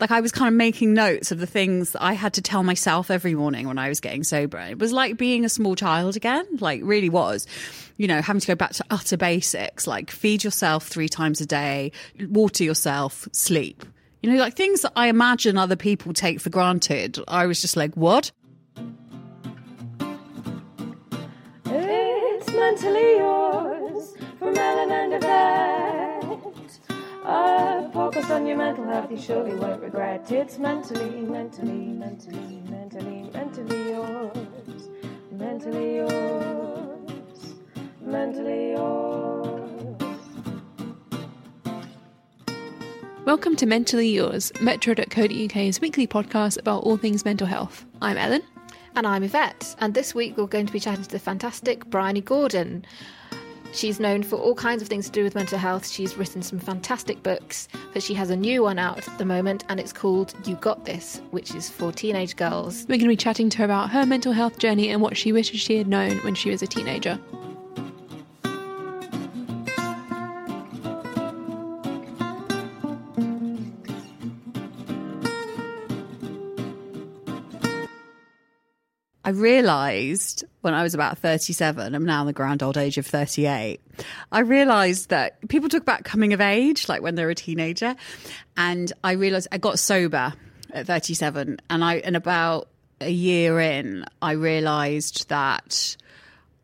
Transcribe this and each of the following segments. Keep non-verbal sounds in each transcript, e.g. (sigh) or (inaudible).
Like I was kind of making notes of the things I had to tell myself every morning when I was getting sober. It was like being a small child again, like really was. You know, having to go back to utter basics, like feed yourself three times a day, water yourself, sleep. You know, like things that I imagine other people take for granted. I was just like, what? It's mentally yours from Ellen and Yvette. A focus on your mental health, you surely won't regret. It's mentally, mentally, mentally, mentally, mentally yours. Mentally yours. Mentally yours. Welcome to Mentally Yours, Metro.co.uk's weekly podcast about all things mental health. I'm Ellen. And I'm Yvette, and this week we're going to be chatting to the fantastic Bryony Gordon. She's known for all kinds of things to do with mental health. She's written some fantastic books, but she has a new one out at the moment, and it's called You Got This, which is for teenage girls. We're going to be chatting to her about her mental health journey and what she wishes she had known when she was a teenager. I realized when I was about 37, I'm now in the grand old age of 38. I realized that people talk about coming of age, like when they're a teenager. And I realized I got sober at 37. And I, and about a year in, I realized that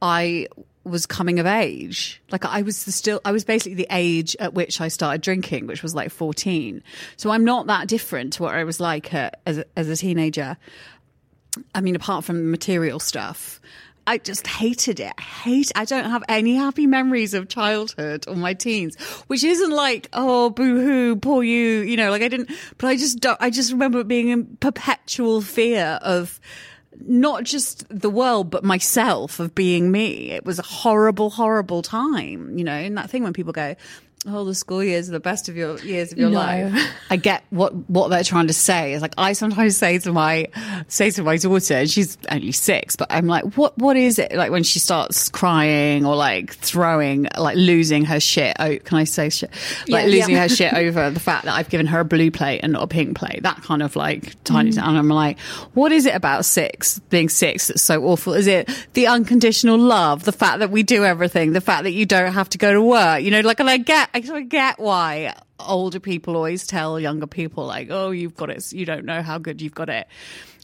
I was coming of age. Like I was still, I was basically the age at which I started drinking, which was like 14. So I'm not that different to what I was like as, as a teenager. I mean, apart from the material stuff, I just hated it. I hate. I don't have any happy memories of childhood or my teens, which isn't like oh boo hoo, poor you, you know. Like I didn't, but I just don't. I just remember being in perpetual fear of not just the world but myself of being me. It was a horrible, horrible time, you know. And that thing when people go, oh, the school years are the best of your years of your No. life. I get what what they're trying to say. It's like I sometimes say to my say to my daughter, and she's only six, but I'm like, what what is it like when she starts crying or like throwing, like losing her shit? Oh, can I say shit? Like Yeah, losing yeah. her shit (laughs) over the fact that I've given her a blue plate and not a pink plate. That kind of like tiny. Mm. And I'm like, what is it about six being six that's so awful? Is it the unconditional love, the fact that we do everything, the fact that you don't have to go to work? You know, like, and I get, I sort of get why older people always tell younger people like, oh, you've got it. You don't know how good you've got it.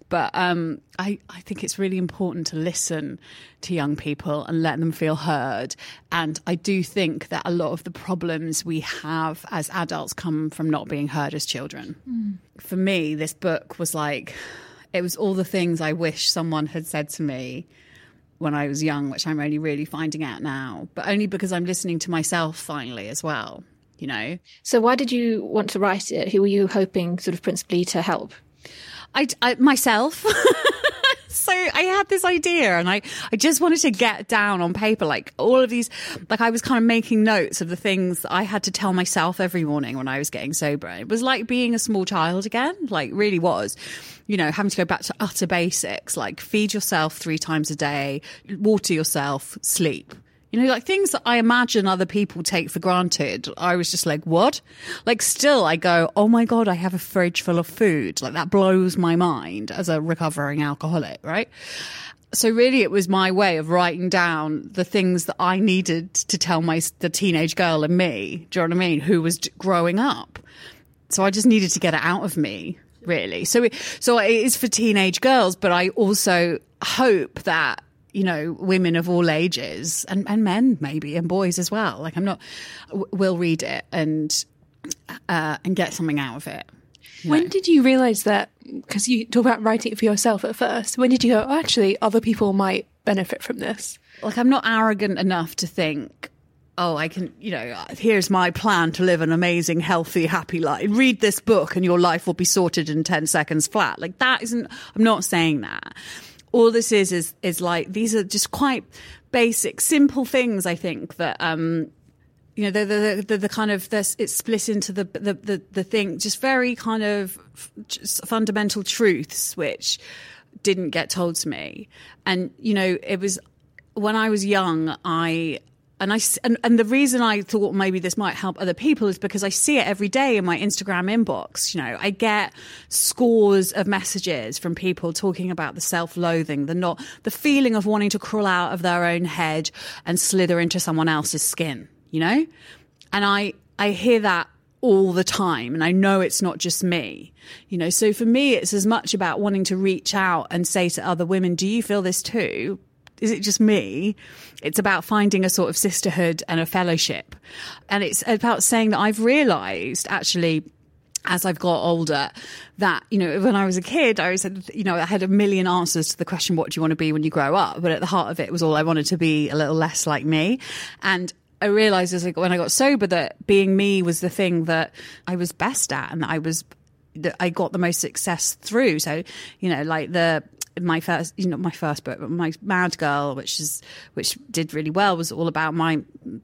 But um, I, I think it's really important to listen to young people and let them feel heard. And I do think that a lot of the problems we have as adults come from not being heard as children. For me, this book was like, it was all the things I wish someone had said to me when I was young, which I'm only really finding out now, but only because I'm listening to myself finally as well, you know? So, why did you want to write it? Who were you hoping, sort of, principally to help? I, I myself. (laughs) had this idea and I, I just wanted to get down on paper, like all of these, like I was kind of making notes of the things I had to tell myself every morning when I was getting sober. It was like being a small child again, like really was, you know, having to go back to utter basics, like feed yourself three times a day, water yourself, sleep. You know, like things that I imagine other people take for granted. I was just like, what? Like, still, I go, oh my God, I have a fridge full of food. Like, that blows my mind as a recovering alcoholic, right? So really, it was my way of writing down the things that I needed to tell my the teenage girl and me. Do you know what I mean? Who was growing up. So I just needed to get it out of me, really. So it, so it is for teenage girls, but I also hope that you know, women of all ages and, and men maybe and boys as well. Like I'm not, w- will read it and, uh, and get something out of it. you When did you realize that? Because you talk about writing it for yourself at first. When did you go, oh, actually, other people might benefit from this? like I'm not arrogant enough to think, oh, I can, you know, here's my plan to live an amazing, healthy, happy life. Read this book and your life will be sorted in 10 seconds flat. Like that isn't, I'm not saying that. All this is, is, is like, these are just quite basic, simple things, I think, that, um, you know, the, the, the, the kind of, this, it's split into the, the, the, the thing, just very kind of just fundamental truths, which didn't get told to me. And, you know, it was, when I was young, I, and I, and, and the reason I thought maybe this might help other people is because I see it every day in my Instagram inbox. You know, I get scores of messages from people talking about the self-loathing, the not, the feeling of wanting to crawl out of their own head and slither into someone else's skin, you know? And I, I hear that all the time and I know it's not just me. You know, so for me it's as much about wanting to reach out and say to other women, do you feel this too? Is it just me? It's about finding a sort of sisterhood and a fellowship. And it's about saying that I've realized actually as I've got older, that, you know, when I was a kid, I said, you know, I had a million answers to the question, what do you want to be when you grow up? But at the heart of it was all I wanted to be a little less like me. And I realized as I, when I got sober that being me was the thing that I was best at and that I was, that I got the most success through. So, you know, like the, my first, you know, my first book, but my Mad Girl, which is, which did really well, was all about my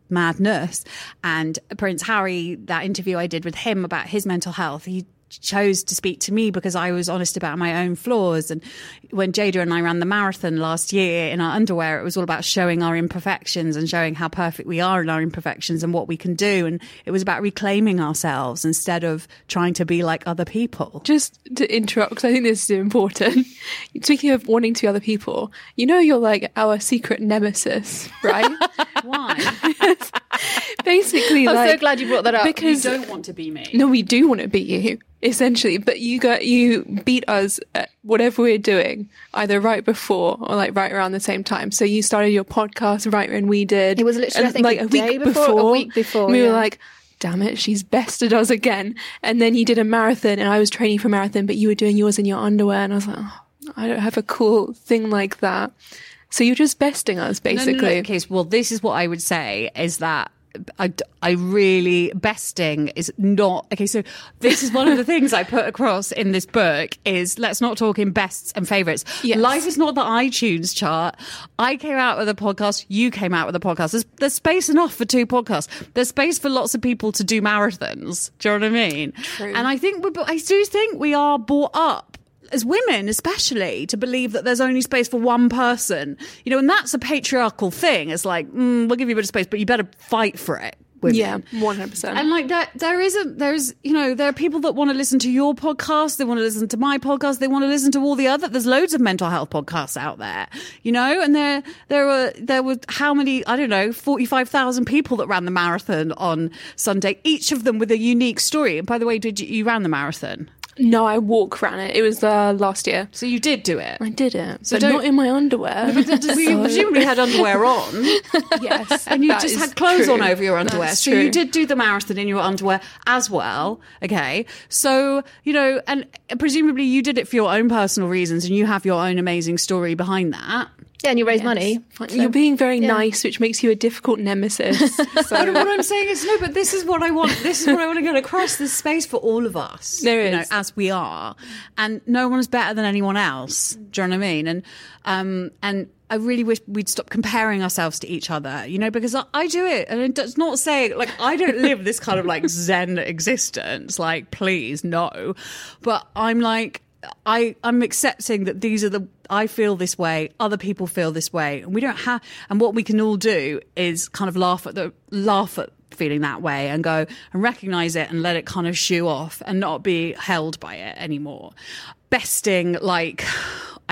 madness. And Prince Harry, that interview I did with him about his mental health, he chose to speak to me because I was honest about my own flaws. And when Jada and I ran the marathon last year in our underwear, it was all about showing our imperfections and showing how perfect we are in our imperfections and what we can do. And it was about reclaiming ourselves instead of trying to be like other people. Just to interrupt, because I think this is important. (laughs) Speaking of wanting to be other people, you know, you're like our secret nemesis, right? (laughs) Why? (laughs) Basically, I'm like, so glad you brought that up. because don't want to be me. no, we do want to beat you essentially, but you got you beat us at whatever we're doing, either right before or like right around the same time. So you started your podcast right when we did. It was literally, I and, think, like a day before, a week before, We yeah. were like. Damn it, she's bested us again. And then you did a marathon, and I was training for marathon, but you were doing yours in your underwear, and I was like, oh, I don't have a cool thing like that. So you're just besting us, No, no, no, basically. Okay, so- well, this is what I would say is that I, I really besting is not okay. So this is one of the things I put across in this book is let's not talk in bests and favorites. Yes. Life is not the iTunes chart. I came out with a podcast. You came out with a podcast. There's, there's space enough for two podcasts. There's space for lots of people to do marathons. Do you know what I mean? True. And I think we, I do think we are brought up as women, especially, to believe that there's only space for one person. You know, and that's a patriarchal thing. It's like, mm, we'll give you a bit of space, but you better fight for it. Women. Yeah, 100%. And like that, there is a, there's, you know, there are people that want to listen to your podcast. They want to listen to my podcast. They want to listen to all the other, there's loads of mental health podcasts out there, you know, and there, there were, there were how many, I don't know, 45,000 people that ran the marathon on Sunday, each of them with a unique story. And by the way, did you, you ran the marathon? No, I walk ran it. It was uh, last year. So you did do it. I did it, So but don't- not in my underwear. (laughs) But did- you presumably had underwear on. (laughs) yes, (laughs) and you that just had clothes true. on over your underwear. That's so true. you did do the marathon in your underwear as well. Okay. So, you know, and presumably you did it for your own personal reasons and you have your own amazing story behind that. Yeah, and you raise money. Fine. You're being very yeah. nice, which makes you a difficult nemesis. (laughs) But what I'm saying is no, but this is what I want. This is what I want to get across. There's space for all of us. (laughs) There you know, as we are, and no one's better than anyone else. Do you know what I mean? And um, and I really wish we'd stop comparing ourselves to each other. You know, because I, I do it, and it does not say like I don't live this kind of like (laughs) Zen existence. Like, please, no. But I'm like. I, I'm accepting that these are the I feel this way, other people feel this way, and we don't have. And what we can all do is kind of laugh at the laugh at feeling that way and go and recognize it and let it kind of shoo off and not be held by it anymore. Besting, like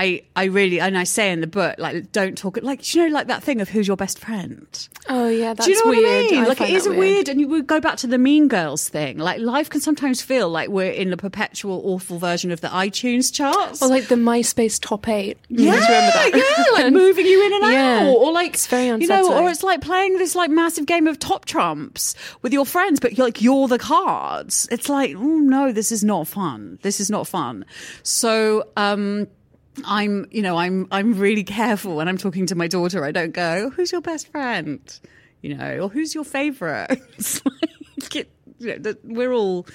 I, I really, and I say in the book, like don't talk like you know, like that thing of who's your best friend. oh yeah, that's Do you know weird. what I mean? like it is a weird, and you would go back to the Mean Girls thing. Like life can sometimes feel like we're in the perpetual awful version of the iTunes charts. Or like the MySpace top eight. You yeah, remember that? yeah, like (laughs) moving you in and Yeah. out, or like It's very you know, or it's like playing this like massive game of top trumps with your friends, but you're like you're the cards. It's like, oh no, this is not fun. This is not fun. So, um. I'm, you know, I'm, I'm really careful when I'm talking to my daughter. I don't go, "Who's your best friend?" You know, or "Who's your favorite?" (laughs) Like, it, you know, we're all,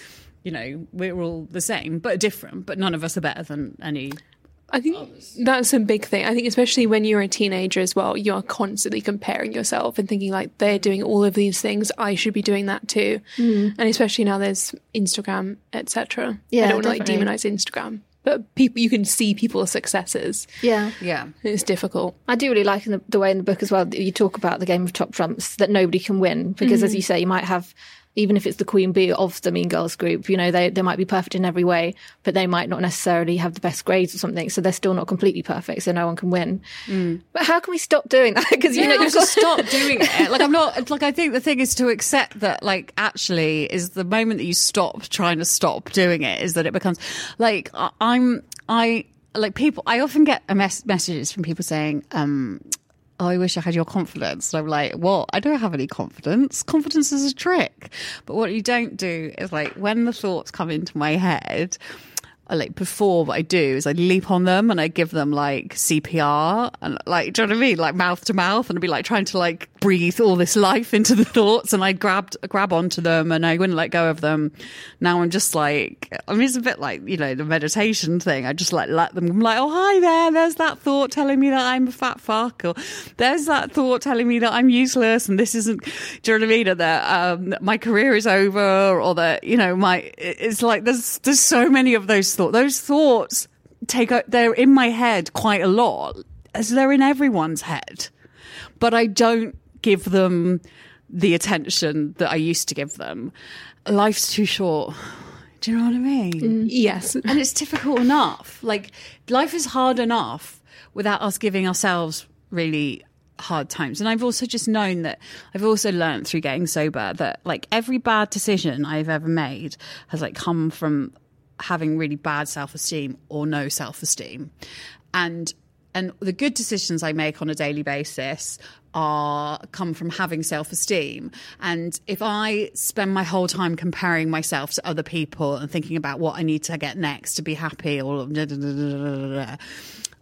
you know, we're all the same but different. But none of us are better than any I think that's a big thing. I think especially when you're a teenager as well, you're constantly comparing yourself and thinking like they're doing all of these things, I should be doing that too. Mm. And especially now there's Instagram, etc. Yeah, I don't want to like demonize Instagram, but people you can see people's successes. Yeah. Yeah. It's difficult. I do really like in the, the way in the book as well that you talk about the game of top trumps that nobody can win because, as mm-hmm. you say, you might have. Even if it's the queen bee of the Mean Girls group, you know they they might be perfect in every way, but they might not necessarily have the best grades or something. So they're still not completely perfect. So no one can win. But how can we stop doing that? (laughs) Because you you know you've just got stop (laughs) doing it. Like I'm not. Like I think the thing is to accept that. Like actually, is the moment that you stop trying to stop doing it is that it becomes like I- I'm. I like people. I often get mess, messages from people saying. um Oh, I wish I had your confidence. And I'm like, well, I don't have any confidence. Confidence is a trick. But what you don't do is like when the thoughts come into my head, I like before what I do is I leap on them and I give them like CPR and like do you know what I mean like mouth to mouth and I'd be like trying to like breathe all this life into the (laughs) thoughts and I grabbed grab onto them and I wouldn't let go of them. Now I'm just like I mean it's a bit like you know the meditation thing. I just like let them. I'm like oh hi there. There's that thought telling me that I'm a fat fuck or there's that thought telling me that I'm useless and this isn't. Do you know what I mean? Or that um, my career is over or that you know my it's like there's there's so many of those thoughts. Those thoughts take they're in my head quite a lot as they're in everyone's head but I don't give them the attention that I used to give them. Life's too short. Do you know what I mean? Mm. Yes. And it's difficult enough. Like, life is hard enough without us giving ourselves really hard times. And I've also just known that I've also learned through getting sober that like every bad decision I've ever made has like come from having really bad self-esteem or no self-esteem. And and the good decisions I make on a daily basis are come from having self-esteem and if i spend my whole time comparing myself to other people and thinking about what i need to get next to be happy or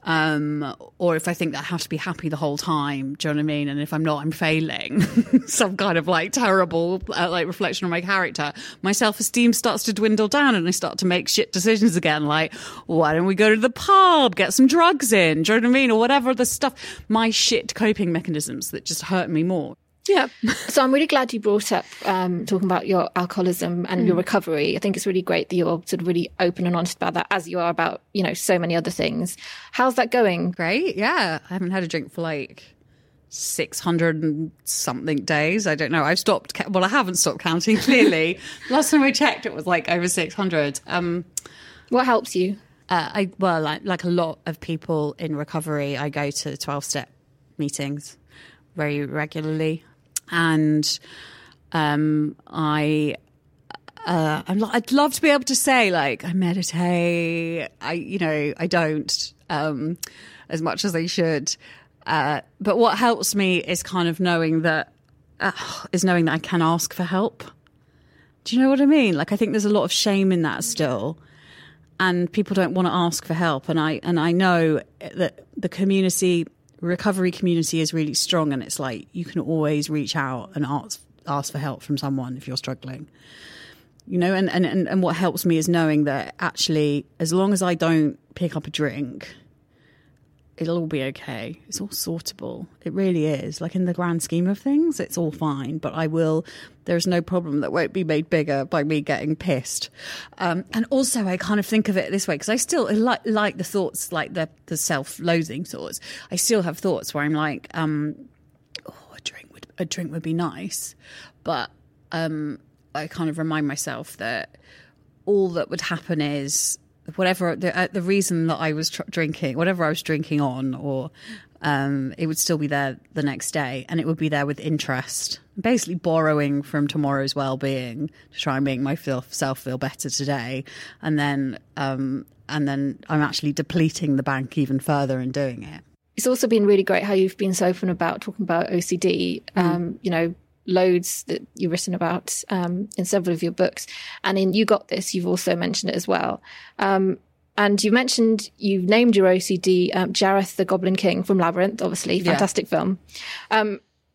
um, or if I think that I have to be happy the whole time, do you know what I mean? And if I'm not, I'm failing. (laughs) Some kind of like terrible uh, like reflection on my character. My self esteem starts to dwindle down, and I start to make shit decisions again. Like, why don't we go to the pub, get some drugs in? Do you know what I mean? Or whatever the stuff. My shit coping mechanisms that just hurt me more. Yeah. (laughs) So I'm really glad you brought up um, talking about your alcoholism and your recovery. I think it's really great that you're sort of really open and honest about that, as you are about you know so many other things. How's that going? Great, yeah. I haven't had a drink for like. 600 and something days. I don't know. I've stopped. ca- Well, I haven't stopped counting, (laughs) clearly. Last time I checked, it was like over 600. Um, What helps you? Uh, I well, like, like a lot of people in recovery, I go to twelve step meetings very regularly, and um, I. Uh, I'm, I'd love to be able to say like I meditate. I you know I don't um, as much as I should, uh, but what helps me is kind of knowing that uh, is knowing that I can ask for help. Do you know what I mean? Like I think there's a lot of shame in that still and people don't want to ask for help and i and i know that the community recovery community is really strong, and it's like you can always reach out and ask ask for help from someone if you're struggling. You know, and, and, and, what helps me is knowing that actually, as long as I don't pick up a drink, it'll all be okay. It's all sortable. It really is. Like in the grand scheme of things, it's all fine. But I will. There's no problem that won't be made bigger by me getting pissed. Um, and also, I kind of think of it this way because I still like like the thoughts, like the the self-loathing thoughts. I still have thoughts where I'm like, um, oh, a drink would a drink would be nice, but um, I kind of remind myself that all that would happen is whatever the, uh, the reason that I was tr- drinking, whatever I was drinking on, or um, it would still be there the next day, and it would be there with interest, basically borrowing from tomorrow's well-being to try and make myself feel better today, and then um, and then I'm actually depleting the bank even further in doing it. It's also been really great how you've been so open about talking about OCD. Um, you know, loads that you've written about um, in several of your books. And in You Got This, you've also mentioned it as well. Um, and you mentioned you've named your OCD um, Jareth the Goblin King from Labyrinth, obviously, fantastic film.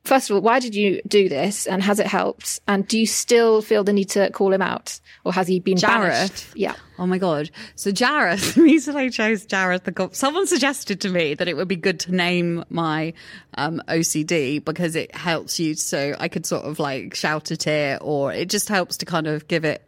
First of all, why did you do this and has it helped? And do you still feel the need to call him out or has he been banished? Yeah. Oh my god! So Jareth, (laughs) the reason I chose Jareth, the gob- someone suggested to me that it would be good to name my um, OCD because it helps you. So I could sort of like shout at it, or it just helps to kind of give it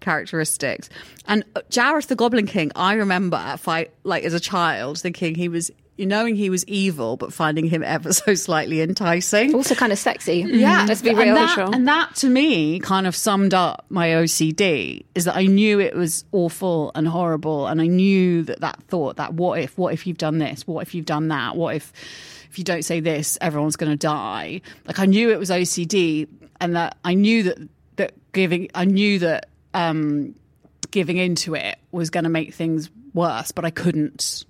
characteristics. And uh, Jareth, the Goblin King, I remember at fight like as a child thinking he was. Knowing he was evil, but finding him ever (laughs) so slightly enticing. Also kind of sexy. Yeah, Let's be and real. that, sure. and that to me kind of summed up my OCD. Is that I knew it was awful and horrible, and I knew that that thought, that what if, what if you've done this, what if you've done that, what if if you don't say this, everyone's going to die. Like I knew it was OCD, and that I knew that that giving, I knew that um, giving into it was going to make things worse, but I couldn't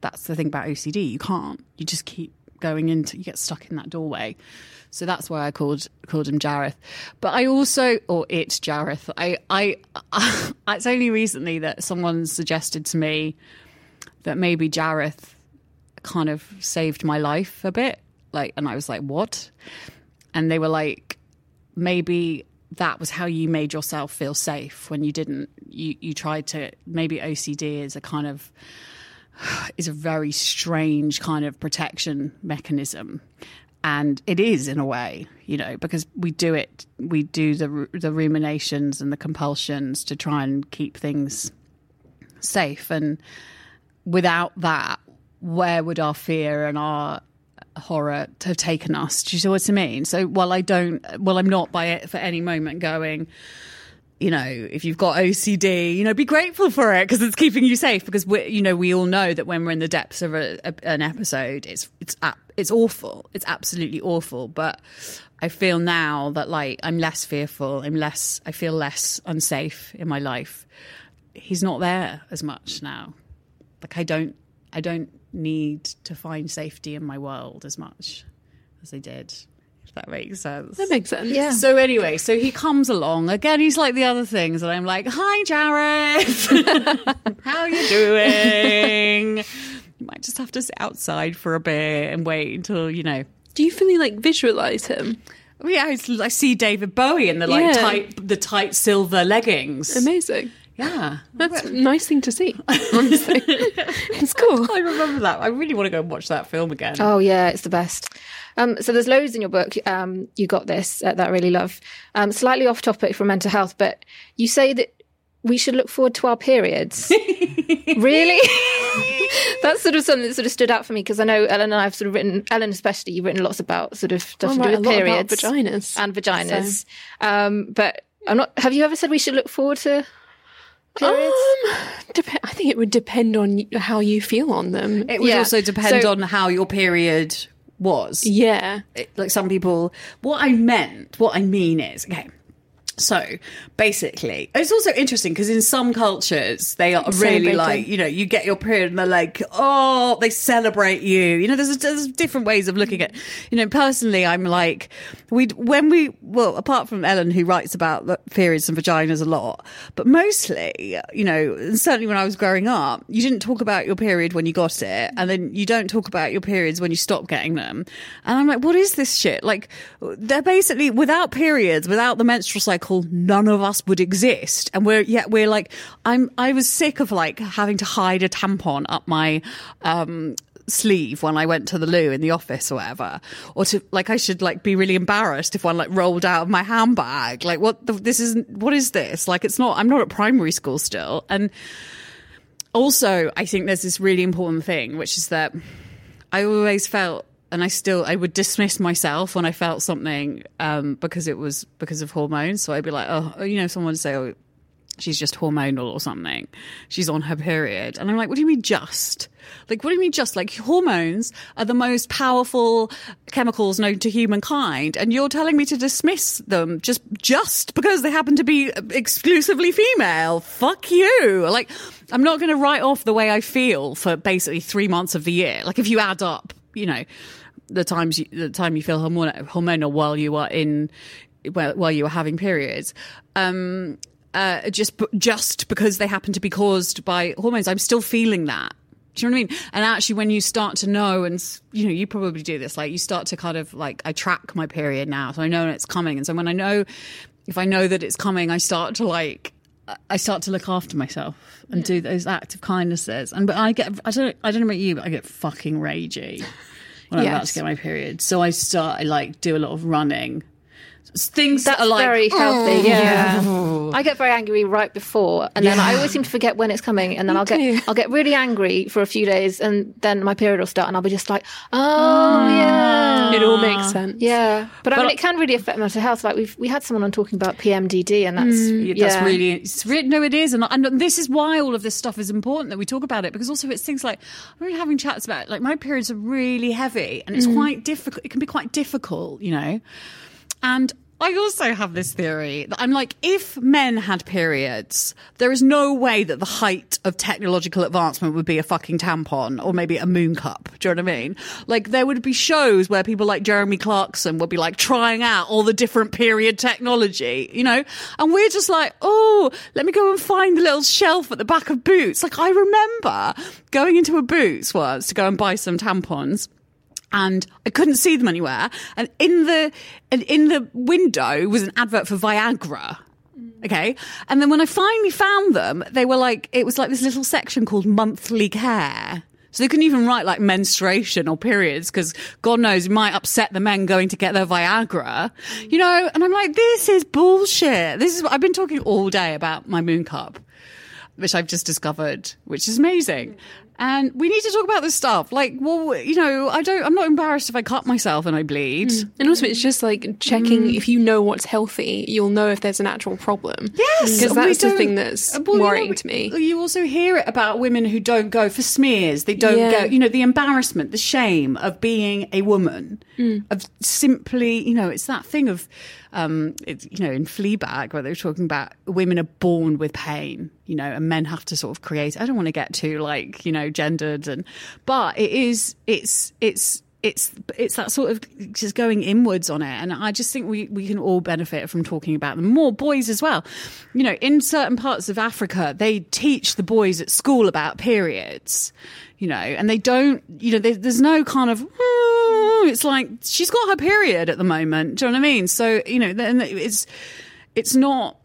that's the thing about OCD. You can't. You just keep going into. You get stuck in that doorway. So that's why I called called him Jareth. But I also, or it's Jareth. I, I, (laughs) it's only recently that someone suggested to me that maybe Jareth kind of saved my life a bit. Like, and I was like, what? And they were like, maybe that was how you made yourself feel safe when you didn't. You you tried to. Maybe OCD is a kind of is a very strange kind of protection mechanism. And it is in a way you know because we do it we do the the ruminations and the compulsions to try and keep things safe. And without that where would our fear and our horror have taken us? Do you see what i mean? So while i don't well i'm not by it for any moment going you know, if you've got OCD, you know, be grateful for it because it's keeping you safe. Because we, you know, we all know that when we're in the depths of a, a, an episode, it's it's it's awful. It's absolutely awful. But I feel now that like I'm less fearful. I'm less. I feel less unsafe in my life. He's not there as much now. Like I don't. I don't need to find safety in my world as much as I did. If that makes sense. That makes sense. Yeah. So anyway, so he comes along again. He's like the other things, and I'm like, "Hi, Jareth. (laughs) How are you doing?" You might just have to sit outside for a bit and wait until you know. Do you fully like visualize him? Oh, yeah, I, I see David Bowie in the like Yeah. tight, the tight silver leggings. Amazing. Yeah, That's a nice thing to see. Honestly, (laughs) it's cool. I remember that. I really want to go and watch that film again. Oh yeah, it's the best. Um, so there's loads in your book. Um, you got this uh, that I really love. Um, slightly off topic from mental health, but you say that we should look forward to our periods. (laughs) really? (laughs) That's sort of something that sort of stood out for me because I know Ellen and I have sort of written, Ellen especially, you've written lots about sort of stuff I to do with periods vaginas. and vaginas. Um, but I'm not. Have you ever said we should look forward to periods? Um, dep- I think it would depend on how you feel on them. it would yeah. also depend So- on how your period was. yeah. it- like some people what i meant what i mean is okay So basically, it's also interesting because in some cultures they are really like you know you get your period and they're like oh they celebrate you. You know there's, there's different ways of looking at. You know personally I'm like we when we well apart from Ellen who writes about the periods and vaginas a lot, but mostly you know and certainly when I was growing up you didn't talk about your period when you got it and then you don't talk about your periods when you stop getting them. And I'm like what is this shit? Like they're basically without periods without the menstrual cycle none of us would exist and we're yet we're like i'm i was sick of like having to hide a tampon up my um sleeve when I went to the loo in the office or whatever, or to like I should like be really embarrassed if one like rolled out of my handbag. Like what the, this is what is this? Like it's not. I'm not at primary school still, and also I think there's this really important thing, which is that I always felt and I still I would dismiss myself when I felt something um, because it was because of hormones. So I'd be like, oh, you know, someone would say, oh, she's just hormonal or something. She's on her period, and I'm like, what do you mean just? Like, what do you mean just? Like hormones are the most powerful chemicals known to humankind, and you're telling me to dismiss them just just because they happen to be exclusively female? Fuck you! Like, I'm not going to write off the way I feel for basically three months of the year. Like, if you add up, you know the times you, the time you feel hormonal, hormonal while you are in while, while you are having periods um uh just just because they happen to be caused by hormones i'm still feeling that do you know what I mean? And actually, when you start to know, and you know, you probably do this, like you start to kind of like, I track my period now, so I know it's coming. And so when I know, if I know that it's coming, I start to like, I start to look after myself and do those acts of kindnesses. And but I get, I don't, I don't know about you, but I get fucking ragey when I'm about to get my period. So I start, I like do a lot of running. Things that are like very healthy. Yeah, Oh. I get very angry right before, and then I always seem to forget when it's coming, and then I'll too. get I'll get really angry for a few days, and then my period will start, and I'll be just like, oh mm. yeah, It all makes sense. yeah. But, I mean, it can really affect mental health. Like we've we had someone on talking about PMDD, and that's Yeah, yeah, That's really, it's re- no, it is. And, and this is why all of this stuff is important that we talk about it because also it's things like, I'm really having chats about, like, my periods are really heavy and it's mm. quite difficult. It can be quite difficult, you know? And I also have this theory that I'm like, if men had periods, there is no way that the height of technological advancement would be a fucking tampon or maybe a moon cup. Do you know what I mean? Like, there would be shows where people like Jeremy Clarkson would be like trying out all the different period technology, you know? And we're just like, oh, let me go and find the little shelf at the back of Boots. Like, I remember going into a Boots once to go and buy some tampons and I couldn't see them anywhere. And in the and in the window was an advert for Viagra. Okay. And then when I finally found them, they were like it was like this little section called monthly care. So they couldn't even write like menstruation or periods because God knows it might upset the men going to get their Viagra, you know. And I'm like, this is bullshit. This is I've been talking all day about my moon cup which I've just discovered, which is amazing. And we need to talk about this stuff. Like, well, you know, I don't, I'm not embarrassed if I cut myself and I bleed. Mm. And also, it's just like checking mm. if you know what's healthy, you'll know if there's an actual problem. Yes, because that's the thing that's uh, Well, you worrying know, to me. You also hear it about women who don't go for smears. They don't Yeah. go, you know, the embarrassment, the shame of being a woman, Mm. of simply, you know, it's that thing of, um, it's, you know, in Fleabag where they were talking about women are born with pain, you know, and men have to sort of create. I don't want to get too like, you know, gendered and, but it is, it's, it's, it's it's that sort of just going inwards on it and i just think we we can all benefit from talking about them more boys as well you know in certain parts of africa they teach the boys at school about periods you know and they don't you know there, there's no kind of It's like she's got her period at the moment do you know what i mean so you know then it's it's not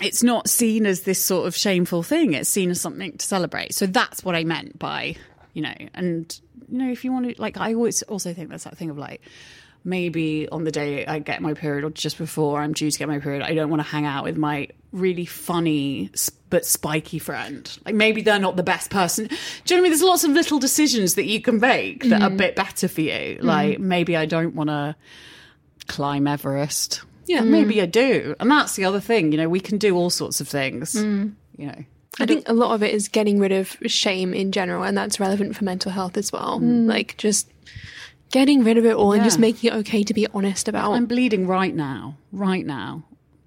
it's not seen as this sort of shameful thing. It's seen as something to celebrate. So that's what I meant by, you know, and you know, if you want to, like, I always also think that's that thing of like, maybe on the day I get my period or just before I'm due to get my period, I don't want to hang out with my really funny but spiky friend. Like maybe they're not the best person. Do you know what I mean? There's lots of little decisions that you can make that are a mm. bit better for you. Mm. Like maybe I don't want to climb Everest. Yeah, maybe mm. I do. And that's the other thing, you know, we can do all sorts of things. You know. I think a lot of it is getting rid of shame in general, and that's relevant for mental health as well. Like just getting rid of it all and just making it okay to be honest about. I'm bleeding right now. Right now.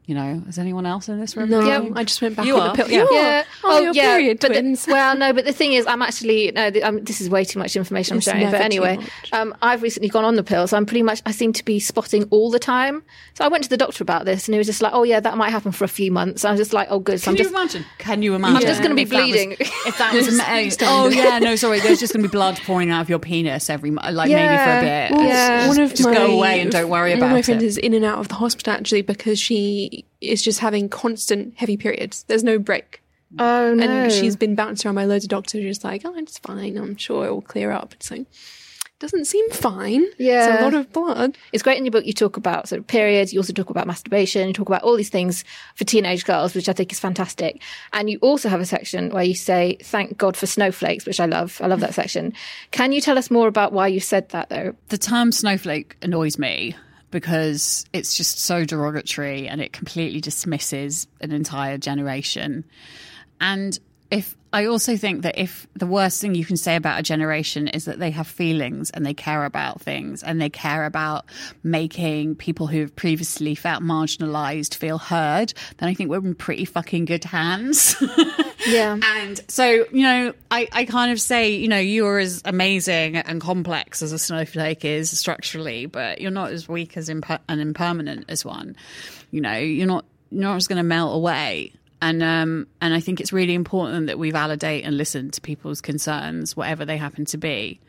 You know, is anyone else in this room? No, doing- I just went back You on are, the pill. yeah. You are. Yeah. Oh, you're yeah. period but the- twins. (laughs) well, no, but the thing is, I'm actually no. The, um, this is way too much information I'm It's sharing. But anyway, um, I've recently gone on the pills. I'm pretty much. I seem to be spotting all the time. So I went to the doctor about this, and he was just like, "Oh yeah, that might happen for a few months." I was just like, "Oh good." So Can I'm you just. imagine? Can you imagine? I'm just gonna be if that was- bleeding. if that was, (laughs) ama- oh yeah, no, sorry. There's just going to be blood pouring out of your penis every, mo- like maybe for a bit. Well, Yeah. One of just my, go away and don't worry about it. my friends it. is in and out of the hospital actually because she is just having constant heavy periods. There's no break. Oh no. And she's been bounced around by loads of doctors, just like, oh, it's fine. I'm sure it will clear up. It's like, doesn't seem fine. Yeah. It's a lot of blood. It's great in your book. You talk about sort of periods. You also talk about masturbation. You talk about all these things for teenage girls, which I think is fantastic. And you also have a section where you say, "Thank God for snowflakes," which I love. I love that section. Can you tell us more about why you said that, though? the term snowflake annoys me because it's just so derogatory and it completely dismisses an entire generation. And if I also think that if the worst thing you can say about a generation is that they have feelings and they care about things and they care about making people who have previously felt marginalized feel heard, then I think we're in pretty fucking good hands. (laughs) Yeah. And so, you know, I, I kind of say, you know, you're as amazing and complex as a snowflake is structurally, but you're not as weak as imper- and impermanent as one. You know, you're not you're not just going to melt away. And um, and I think it's really important that we validate and listen to people's concerns, whatever they happen to be.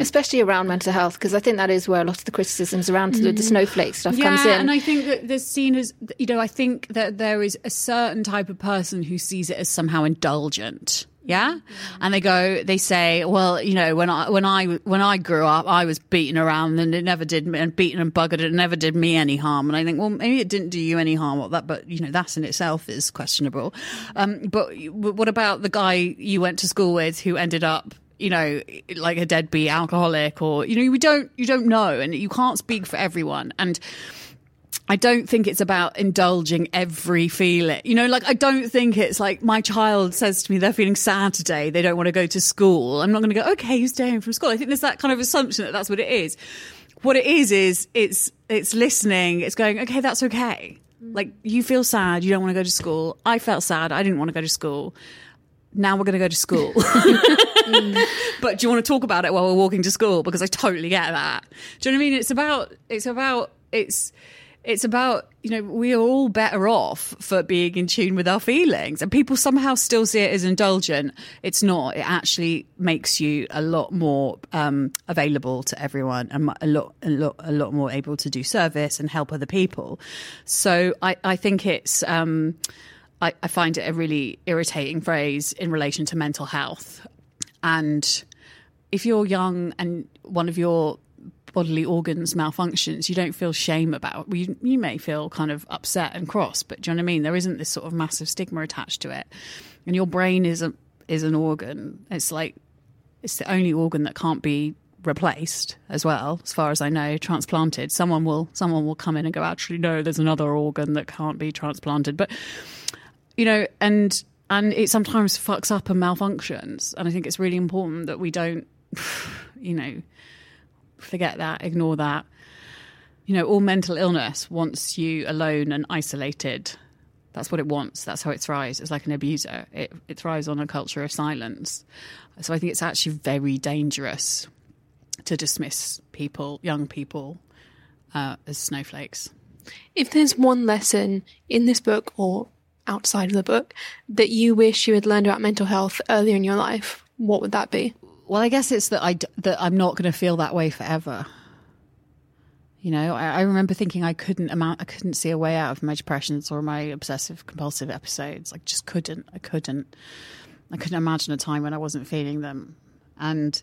Especially around mental health, because I think that is where a lot of the criticisms around the, the snowflake stuff yeah, comes in. and I think that there's seen as you know, I think that there is a certain type of person who sees it as somehow indulgent. Yeah, and they go, they say, well, you know, when I when I when I grew up, I was beaten around, and it never did, me- and beaten and buggered, it never did me any harm. And I think, well, maybe it didn't do you any harm, what that, but you know, that in itself is questionable. Um, but what about the guy you went to school with who ended up you know, like a deadbeat alcoholic or, you know, we don't, you don't know and you can't speak for everyone. And I don't think it's about indulging every feeling. You know, like I don't think it's like my child says to me they're feeling sad today, they don't want to go to school. I'm not going to go, okay, you're staying from school. I think there's that kind of assumption that that's what it is. What it is is it's it's listening. It's going, okay, that's okay. Mm. Like you feel sad, you don't want to go to school. I felt sad, I didn't want to go to school. Now we're going to go to school. (laughs) but do you want to talk about it while we're walking to school? Because I totally get that. Do you know what I mean? It's about, it's about, it's, it's about, you know, we are all better off for being in tune with our feelings. And people somehow still see it as indulgent. It's not. It actually makes you a lot more um, available to everyone and a lot, a lot, a lot more able to do service and help other people. So I, I think it's, um, I, I find it a really irritating phrase in relation to mental health. And if you're young and one of your bodily organs malfunctions, you don't feel shame about. You, you may feel kind of upset and cross, but do you know what I mean? There isn't this sort of massive stigma attached to it. And your brain is a is an organ. It's like it's the only organ that can't be replaced as well as far as i know transplanted someone will someone will come in and go actually no there's another organ that can't be transplanted but you know and and it sometimes fucks up and malfunctions and i think it's really important that we don't (sighs) you know forget that ignore that. You know all mental illness wants you alone and isolated. That's what it wants. That's how it thrives. It's like an abuser. It, it thrives on a culture of silence. So i think it's actually very dangerous to dismiss people young people uh, as snowflakes. If there's one lesson in this book or outside of the book that you wish you had learned about mental health earlier in your life, what would that be? Well, I guess it's that I that I'm not going to feel that way forever. You know, I, I remember thinking I couldn't amount, I couldn't see a way out of my depressions or my obsessive compulsive episodes. I just couldn't. I couldn't. I couldn't imagine a time when I wasn't feeling them, and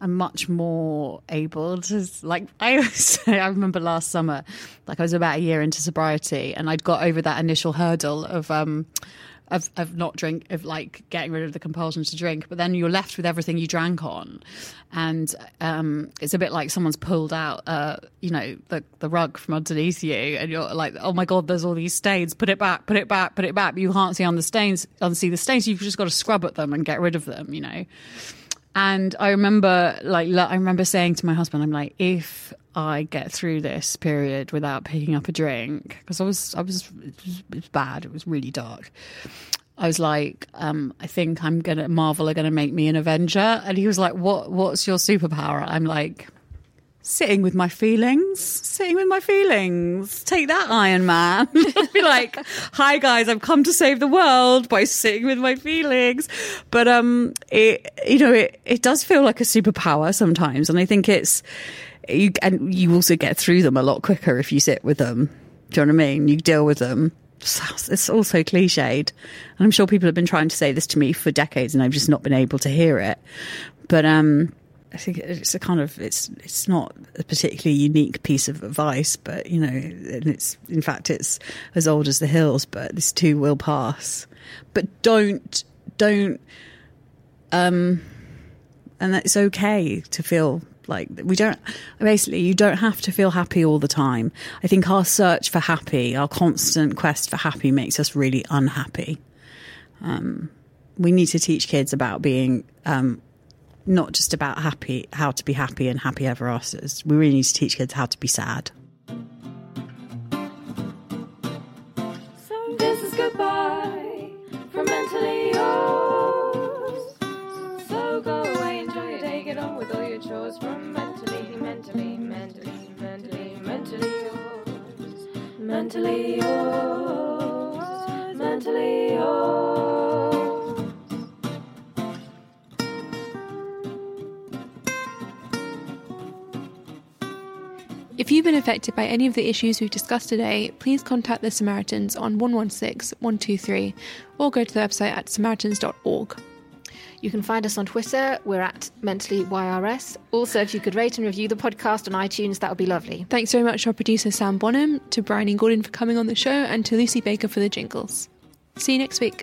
I'm much more able to like. (laughs) I say, I remember last summer, like I was about a year into sobriety, and I'd got over that initial hurdle of um of of not drink of like getting rid of the compulsion to drink but then you're left with everything you drank on. And um it's a bit like someone's pulled out uh you know the the rug from underneath you and you're like oh my god there's all these stains. Put it back put it back put it back. But you can't see on the stains unsee the stains. You've just got to scrub at them and get rid of them you know And I remember, like, I remember saying to my husband, "I'm like, if I get through this period without picking up a drink, because I was, I was, it was, bad. It was really dark. I was like, um, I think I'm gonna Marvel are gonna make me an Avenger, and he was like, "What? What's your superpower?" I'm like, sitting with my feelings, sitting with my feelings. Take that, Iron Man. (laughs) Be like, "Hi guys, I've come to save the world by sitting with my feelings." But um, it you know it it does feel like a superpower sometimes, and I think it's you and you also get through them a lot quicker if you sit with them. Do you know what I mean? You deal with them it's all so cliched. And I'm sure people have been trying to say this to me for decades and I've just not been able to hear it. But um, I think it's a kind of it's it's not a particularly unique piece of advice, but you know, and it's in fact it's as old as the hills. But this too will pass. But don't don't um, and it's okay to feel like we don't basically you don't have to feel happy all the time. I think our search for happy, our constant quest for happy makes us really unhappy. Um, we need to teach kids about being um, not just about happy, how to be happy and happy ever afters. We really need to teach kids how to be sad. So this is goodbye from mentally yours. So go away, enjoy your day, get on with all your chores from mentally, mentally, mentally, mentally, mentally yours. Mentally yours. Mentally yours. If you've been affected by any of the issues we've discussed today, please contact the Samaritans on 116 123 or go to the website at samaritans.org. You can find us on Twitter. We're at Mentally YRS. Also, if you could rate and review the podcast on iTunes, that would be lovely. Thanks very much to our producer Sam Bonham, to Bryony Gordon for coming on the show, and to Lucy Baker for the jingles. See you next week.